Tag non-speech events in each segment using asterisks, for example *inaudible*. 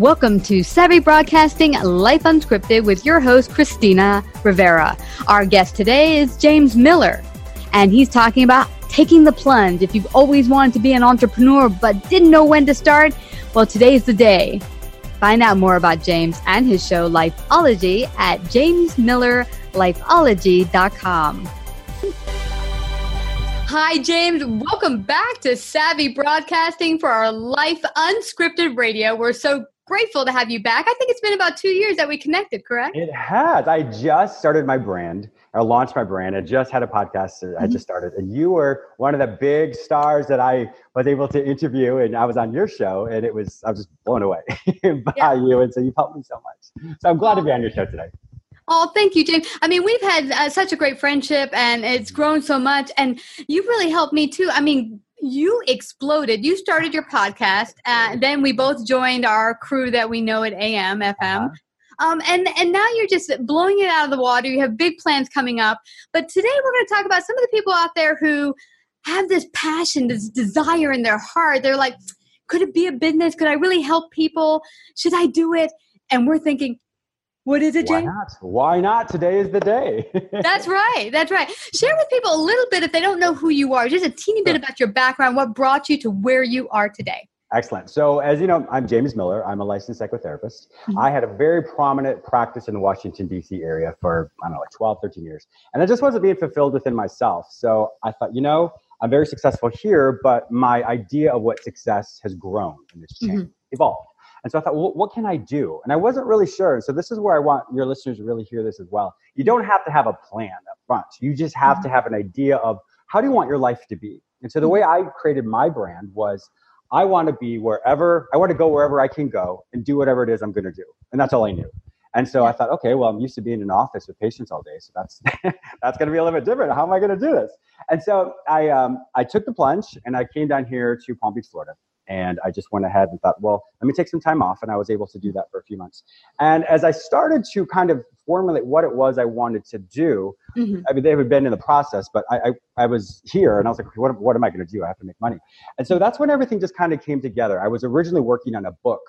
Welcome to Savvy Broadcasting Life Unscripted with your host, Christina Rivera. Our guest today is James Miller, and he's talking about taking the plunge. If you've always wanted to be an entrepreneur but didn't know when to start, well, today's the day. Find out more about James and his show Lifeology at jamesmillerlifeology.com. Hi, James. Welcome back to Savvy Broadcasting for our Life Unscripted Radio. We're so grateful to have you back. I think it's been about two years that we connected, correct? It has. I just started my brand or launched my brand. I just had a podcast I mm-hmm. just started. And you were one of the big stars that I was able to interview. And I was on your show and it was, I was just blown away *laughs* by yeah. you. And so you've helped me so much. So I'm glad to be on your show today. Oh, thank you, James. I mean, we've had uh, such a great friendship and it's grown so much. And you really helped me too. I mean, you exploded. You started your podcast, and then we both joined our crew that we know at AM FM. Uh-huh. Um, and and now you're just blowing it out of the water. You have big plans coming up. But today we're going to talk about some of the people out there who have this passion, this desire in their heart. They're like, could it be a business? Could I really help people? Should I do it? And we're thinking, what is it, James? Why not? Why not? Today is the day. *laughs* that's right. That's right. Share with people a little bit if they don't know who you are, just a teeny bit about your background, what brought you to where you are today. Excellent. So, as you know, I'm James Miller. I'm a licensed psychotherapist. Mm-hmm. I had a very prominent practice in the Washington, D.C. area for, I don't know, like 12, 13 years. And I just wasn't being fulfilled within myself. So I thought, you know, I'm very successful here, but my idea of what success has grown and it's changed, mm-hmm. evolved. And so I thought, well, what can I do? And I wasn't really sure. So this is where I want your listeners to really hear this as well. You don't have to have a plan up front. You just have to mm-hmm. have an idea of how do you want your life to be? And so the way I created my brand was I want to be wherever I want to go wherever I can go and do whatever it is I'm going to do. And that's all I knew. And so I thought, okay, well, I'm used to being in an office with patients all day, so that's *laughs* that's going to be a little bit different. How am I going to do this? And so I um, I took the plunge and I came down here to Palm Beach, Florida, and I just went ahead and thought, well, let me take some time off. And I was able to do that for a few months. And as I started to kind of formulate what it was I wanted to do, mm-hmm. I mean, they had been in the process, but I, I, I was here and I was like, what, what am I going to do? I have to make money. And so that's when everything just kind of came together. I was originally working on a book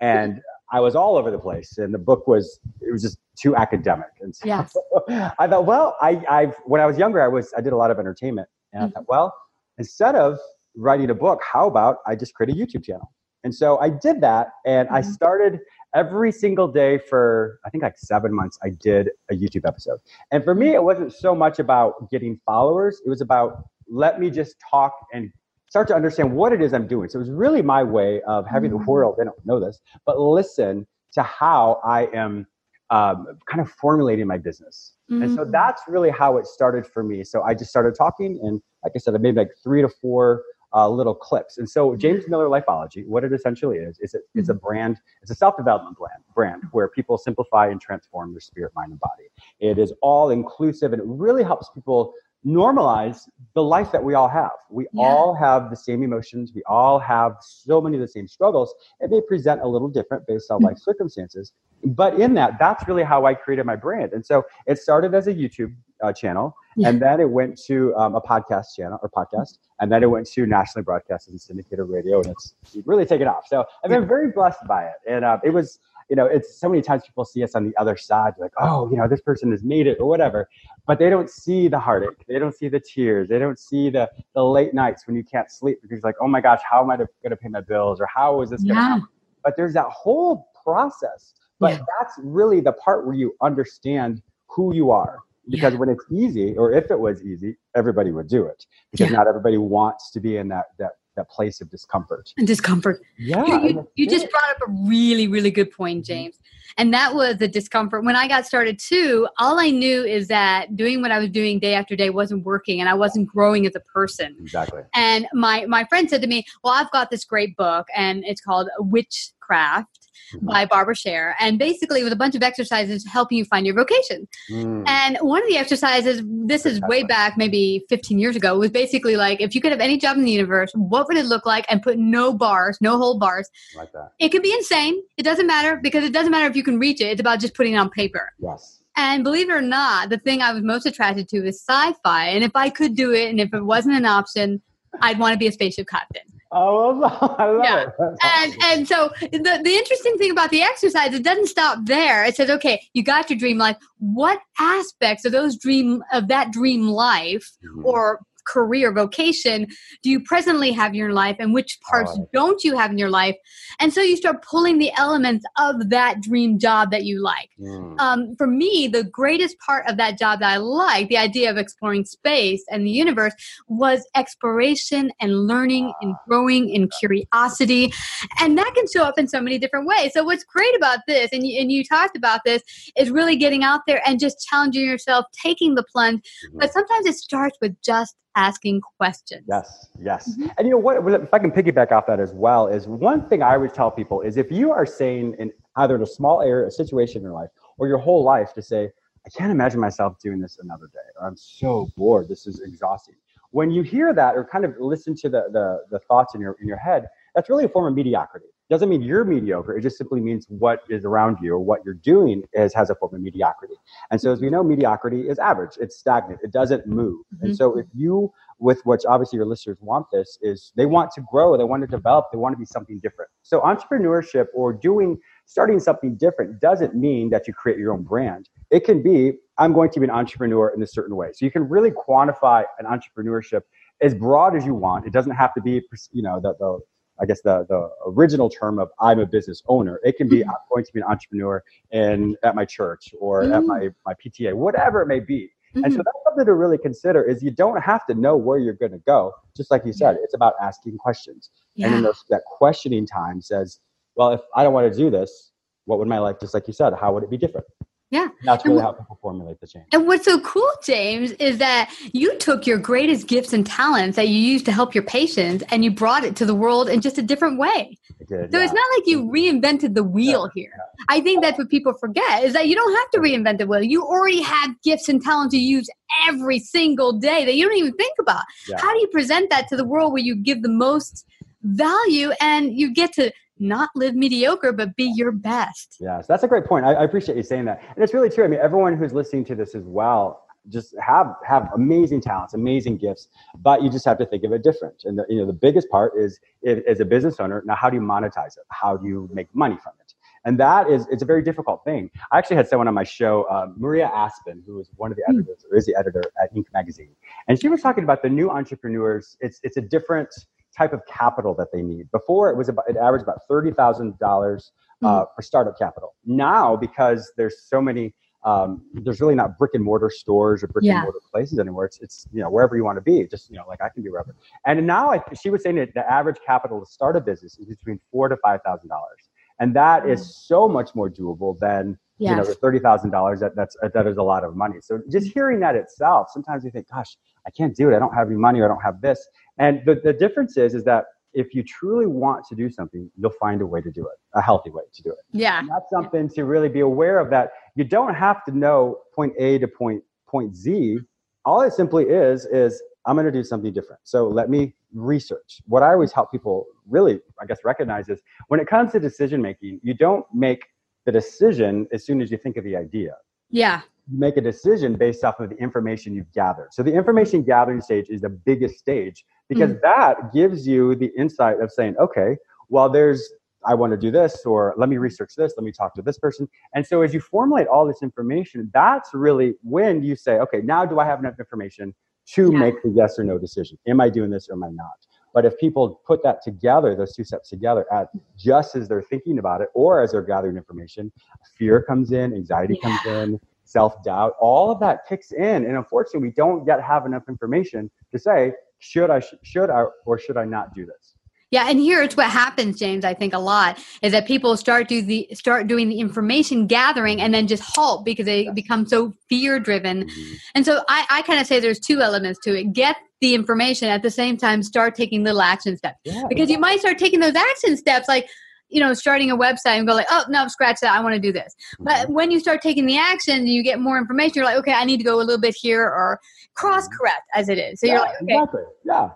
and I was all over the place. And the book was, it was just too academic. And so yes. *laughs* I thought, well, I, I've, when I was younger, I was, I did a lot of entertainment. And mm-hmm. I thought, well, instead of writing a book, how about I just create a YouTube channel? And so I did that and mm-hmm. I started every single day for I think like seven months, I did a YouTube episode. And for me, it wasn't so much about getting followers, it was about let me just talk and start to understand what it is I'm doing. So it was really my way of having mm-hmm. the world, they don't know this, but listen to how I am um, kind of formulating my business. Mm-hmm. And so mm. that's really how it started for me. So I just started talking, and like I said, I made like three to four uh, little clips. And so James Miller Lifeology, what it essentially is, is it, it's a mm-hmm. brand, it's a self-development brand, brand where people simplify and transform their spirit, mind, and body. It is all inclusive and it really helps people normalize the life that we all have. We yeah. all have the same emotions. We all have so many of the same struggles. It may present a little different based on mm-hmm. life circumstances. But in that, that's really how I created my brand. And so it started as a YouTube uh, channel, yeah. and then it went to um, a podcast channel or podcast, and then it went to nationally broadcasted and syndicated radio, and it's really taken off. So I've been very blessed by it, and uh, it was. You know, it's so many times people see us on the other side, like, oh, you know, this person has made it or whatever, but they don't see the heartache, they don't see the tears, they don't see the the late nights when you can't sleep because like, oh my gosh, how am I going to pay my bills, or how is this going to happen? But there's that whole process. But yeah. that's really the part where you understand who you are because yeah. when it's easy or if it was easy everybody would do it because yeah. not everybody wants to be in that that that place of discomfort and discomfort yeah you, you, you just brought up a really really good point mm-hmm. james And that was the discomfort. When I got started too, all I knew is that doing what I was doing day after day wasn't working and I wasn't growing as a person. Exactly. And my my friend said to me, "Well, I've got this great book and it's called Wishcraft." Mm-hmm. by Barbara Sher, and basically with a bunch of exercises helping you find your vocation. Mm. And one of the exercises, this is way back, maybe 15 years ago, was basically like if you could have any job in the universe, what would it look like? And put no bars, no whole bars. Like that. It could be insane. It doesn't matter because it doesn't matter if you can reach it. It's about just putting it on paper. Yes. And believe it or not, the thing I was most attracted to is sci-fi. And if I could do it, and if it wasn't an option, I'd want to be a spaceship captain. Oh, *laughs* I love Yeah. it. That's And awesome. and so the the interesting thing about the exercise, it doesn't stop there. It says, okay, you got your dream life. What aspects of those dream of that dream life Mhm. or career vocation do you presently have in your life and which parts Oh. don't you have in your life and so you start pulling the elements of that dream job that you like Mm. um, for me, the greatest part of that job that I liked, the idea of exploring space and the universe, was exploration and learning and growing and curiosity. And that can show up in so many different ways. So, what's great about this, and you, and you talked about this, is really getting out there and just challenging yourself, taking the plunge. But sometimes it starts with just asking questions. Yes, yes. Mhm. And you know what? If I can piggyback off that as well, is one thing I always tell people is if you are saying in either in a small area, a situation in your life, or your whole life to say, I can't imagine myself doing this another day, or I'm so bored, this is exhausting. When you hear that or kind of listen to the, the, the thoughts in your, in your head, that's really a form of mediocrity. Doesn't mean you're mediocre. It just simply means what is around you or what you're doing is has a form of mediocrity. And so, as we know, mediocrity is average. It's stagnant. It doesn't move. And Mhm. so, if you, with which obviously your listeners want this, is they want to grow, they want to develop, they want to be something different. So, entrepreneurship or doing starting something different doesn't mean that you create your own brand. It can be I'm going to be an entrepreneur in a certain way. So you can really quantify an entrepreneurship as broad as you want. It doesn't have to be, you know, the, the I guess the the original term of I'm a business owner. It can be I'm going to be an entrepreneur in at my church or at Mhm. my my PTA, whatever it may be. And so Mhm. that's something to really consider is you don't have to know where you're going to go. Just like you said, it's about asking questions. And in those, that questioning time says, well, if I don't want to do this, what would my life, just like you said, how would it be different? Yeah. That's really how people formulate the change. And what's so cool, James, is that you took your greatest gifts and talents that you used to help your patients and you brought it to the world in just a different way. Did, So yeah. it's not like you reinvented the wheel here. I think that's what people forget is that you don't have to reinvent the wheel. You already have gifts and talents you use every single day that you don't even think about. Yeah. How do you present that to the world where you give the most value and you get to not live mediocre but be your best? Yes, that's a great point. I, I appreciate you saying that, and it's really true. I mean, everyone who's listening to this as well just have have amazing talents, amazing gifts, but you just have to think of it different. And the, you know, the biggest part is as a business owner, now how do you monetize it? How do you make money from it? And that is it's a very difficult thing. I actually had someone on my show, uh, Maria Aspan, who is one of the Hmm. editors or is the editor at Inc. magazine, and she was talking about the new entrepreneurs. It's it's a different type of capital that they need. Before it was about it averaged about thirty thousand dollars uh, for startup capital. Now, because there's so many, um, there's really not brick and mortar stores or brick Yeah. and mortar places anymore. It's, it's you know wherever you want to be. Just you know, like I can be wherever. And now I, she was saying that the average capital to start a business is between four to five thousand dollars, and that is so much more doable than you know the thirty thousand dollars. That that's uh, that is a lot of money. So just hearing that itself, sometimes you think, gosh, I can't do it. I don't have any money. Or I don't have this. And the the difference is is that if you truly want to do something, you'll find a way to do it, a healthy way to do it. Yeah. And that's something to really be aware of that you don't have to know point A to point point Z. All it simply is is I'm going to do something different. So let me research. What I always help people really, I guess, recognize is when it comes to decision making, you don't make the decision as soon as you think of the idea. Yeah. You make a decision based off of the information you've gathered. So the information gathering stage is the biggest stage because mm. that gives you the insight of saying, okay, well, there's I want to do this, or let me research this, let me talk to this person. And so as you formulate all this information, that's really when you say, okay, now do I have enough information to Yeah. make the yes or no decision? Am I doing this or am I not? But if people put that together, those two steps together, at just as they're thinking about it or as they're gathering information, fear comes in, anxiety Yeah. comes in, self doubt, all of that kicks in. And unfortunately, we don't yet have enough information to say, should I, should I, or should I not do this? Yeah, and here it's what happens, James. I think a lot is that people start do the start doing the information gathering and then just halt because they become so fear driven. Mm-hmm. And so I, I kind of say there's two elements to it: get the information at the same time, start taking little action steps yeah, because exactly. you might start taking those action steps like you know starting a website and go like oh no scratch that i want to do this but mm-hmm. when you start taking the action you get more information you're like okay i need to go a little bit here or cross correct as it is so yeah, you're like okay exactly yeah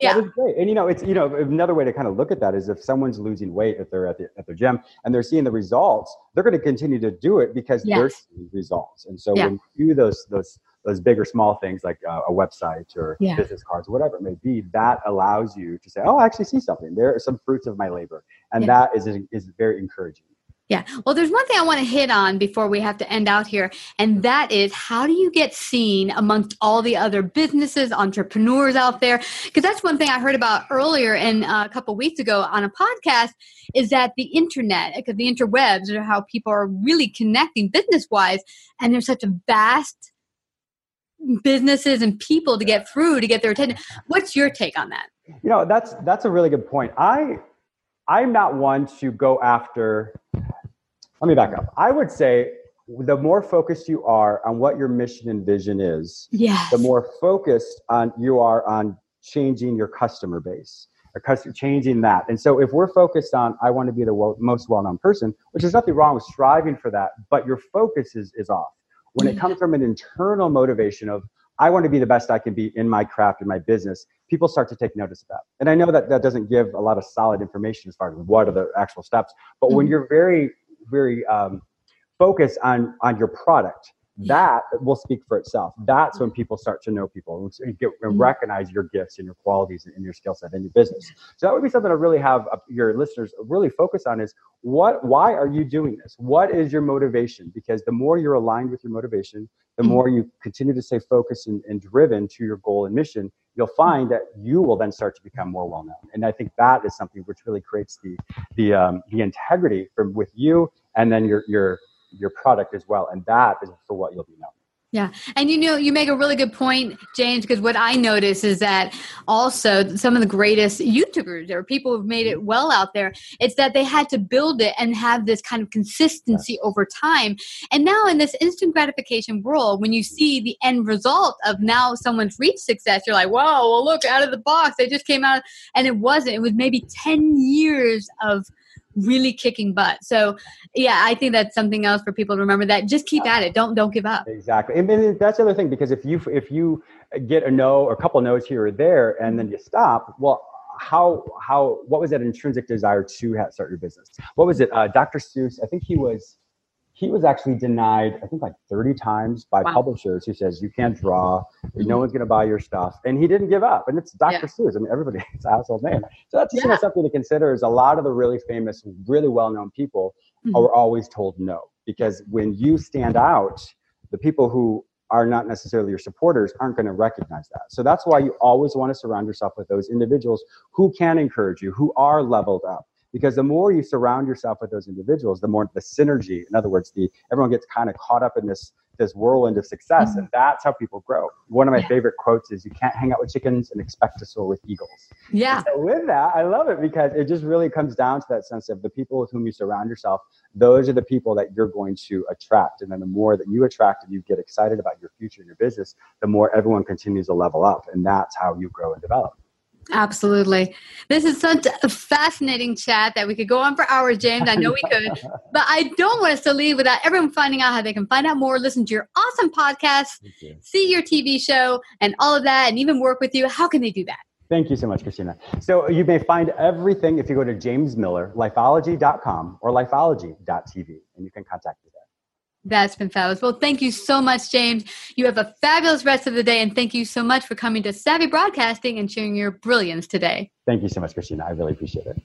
yeah. That is great. And you know, it's you know, another way to kind of look at that is if someone's losing weight if they're at the at their gym and they're seeing the results, they're going to continue to do it because yes. they're seeing results. And so yeah. when you do those those those big or small things like uh, a website or yeah. business cards, or whatever it may be, that allows you to say, "Oh, I actually see something. There are some fruits of my labor," and yeah. that is is very encouraging. Yeah. Well, there's one thing I want to hit on before we have to end out here, and that is how do you get seen amongst all the other businesses, entrepreneurs out there? Because that's one thing I heard about earlier and uh, a couple weeks ago on a podcast is that the internet, because the interwebs are how people are really connecting business wise, and there's such a vast businesses and people to get through to get their attention. What's your take on that? You know, that's that's a really good point. I I'm not one to go after let me back up. I would say the more focused you are on what your mission and vision is, yes. the more focused on you are on changing your customer base or changing that. And so if we're focused on I want to be the well, most well-known person, which is nothing wrong with striving for that, but your focus is is off. When it comes mm-hmm. from an internal motivation of I want to be the best I can be in my craft in my business, people start to take notice of that. And I know that that doesn't give a lot of solid information as far as what are the actual steps, but mm-hmm. when you're very very um, focused on on your product that will speak for itself. That's when people start to know people and, get, and mm-hmm. recognize your gifts and your qualities and, your skill set and your business. So that would be something to really have uh, your listeners really focus on is what, why are you doing this? What is your motivation? Because the more you're aligned with your motivation, the mm-hmm. more you continue to stay focused and, and driven to your goal and mission, you'll find that you will then start to become more well known. And I think that is something which really creates the the um, the integrity from with you and then your your your product as well. And that is for what you'll be known. Yeah. And you know, you make a really good point, James, because what I notice is that also some of the greatest YouTubers or people who've made it mm-hmm. well out there, it's that they had to build it and have this kind of consistency over time. And now in this instant gratification world, when you see the end result of now someone's reached success, you're like, wow, well, look, out of the box, they just came out. And it wasn't. It was maybe 10 years of really kicking butt. So yeah, I think that's something else for people to remember that just keep at it. Don't don't give up. Exactly. And, that's the other thing because if you if you get a no or a couple no's here or there and then you stop, well how how what was that intrinsic desire to have, start your business? What was it? Uh, Dr. Seuss, I think he was he was actually denied, I think like 30 times by wow. publishers who says you can't draw, no mm-hmm. one's going to buy your stuff. And he didn't give up. And it's Dr. Yeah. Seuss. I mean, everybody, *laughs* it's a household name. So that's yeah. you know, something to consider is a lot of the really famous, really well-known people mm-hmm. are always told no. Because when you stand out, the people who are not necessarily your supporters aren't going to recognize that. So that's why you always want to surround yourself with those individuals who can encourage you, who are leveled up because the more you surround yourself with those individuals the more the synergy in other words the everyone gets kind of caught up in this this whirlwind of success mm-hmm. and that's how people grow. One of my yeah. favorite quotes is you can't hang out with chickens and expect to soar with eagles. Yeah. So with that i love it because it just really comes down to that sense of the people with whom you surround yourself those are the people that you're going to attract. And then the more that you attract and you get excited about your future and your business the more everyone continues to level up. And that's how you grow and develop Absolutely. This is such a fascinating chat that we could go on for hours, James. I know we could, *laughs* but I don't want us to leave without everyone finding out how they can find out more, listen to your awesome podcast, you. see your TV show, and all of that, and even work with you. How can they do that? Thank you so much, Christina. So you may find everything if you go to James Miller, lifeology.com or lifeology.tv, and you can contact me. That's been fabulous. Well, thank you so much, James. You have a fabulous rest of the day, and thank you so much for coming to Savvy Broadcasting and sharing your brilliance today. Thank you so much, Christina. I really appreciate it.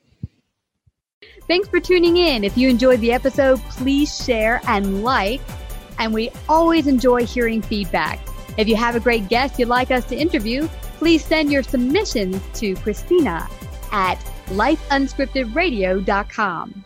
Thanks for tuning in. If you enjoyed the episode, please share and like. And we always enjoy hearing feedback. If you have a great guest you'd like us to interview, please send your submissions to Christina at lifeunscriptedradio.com.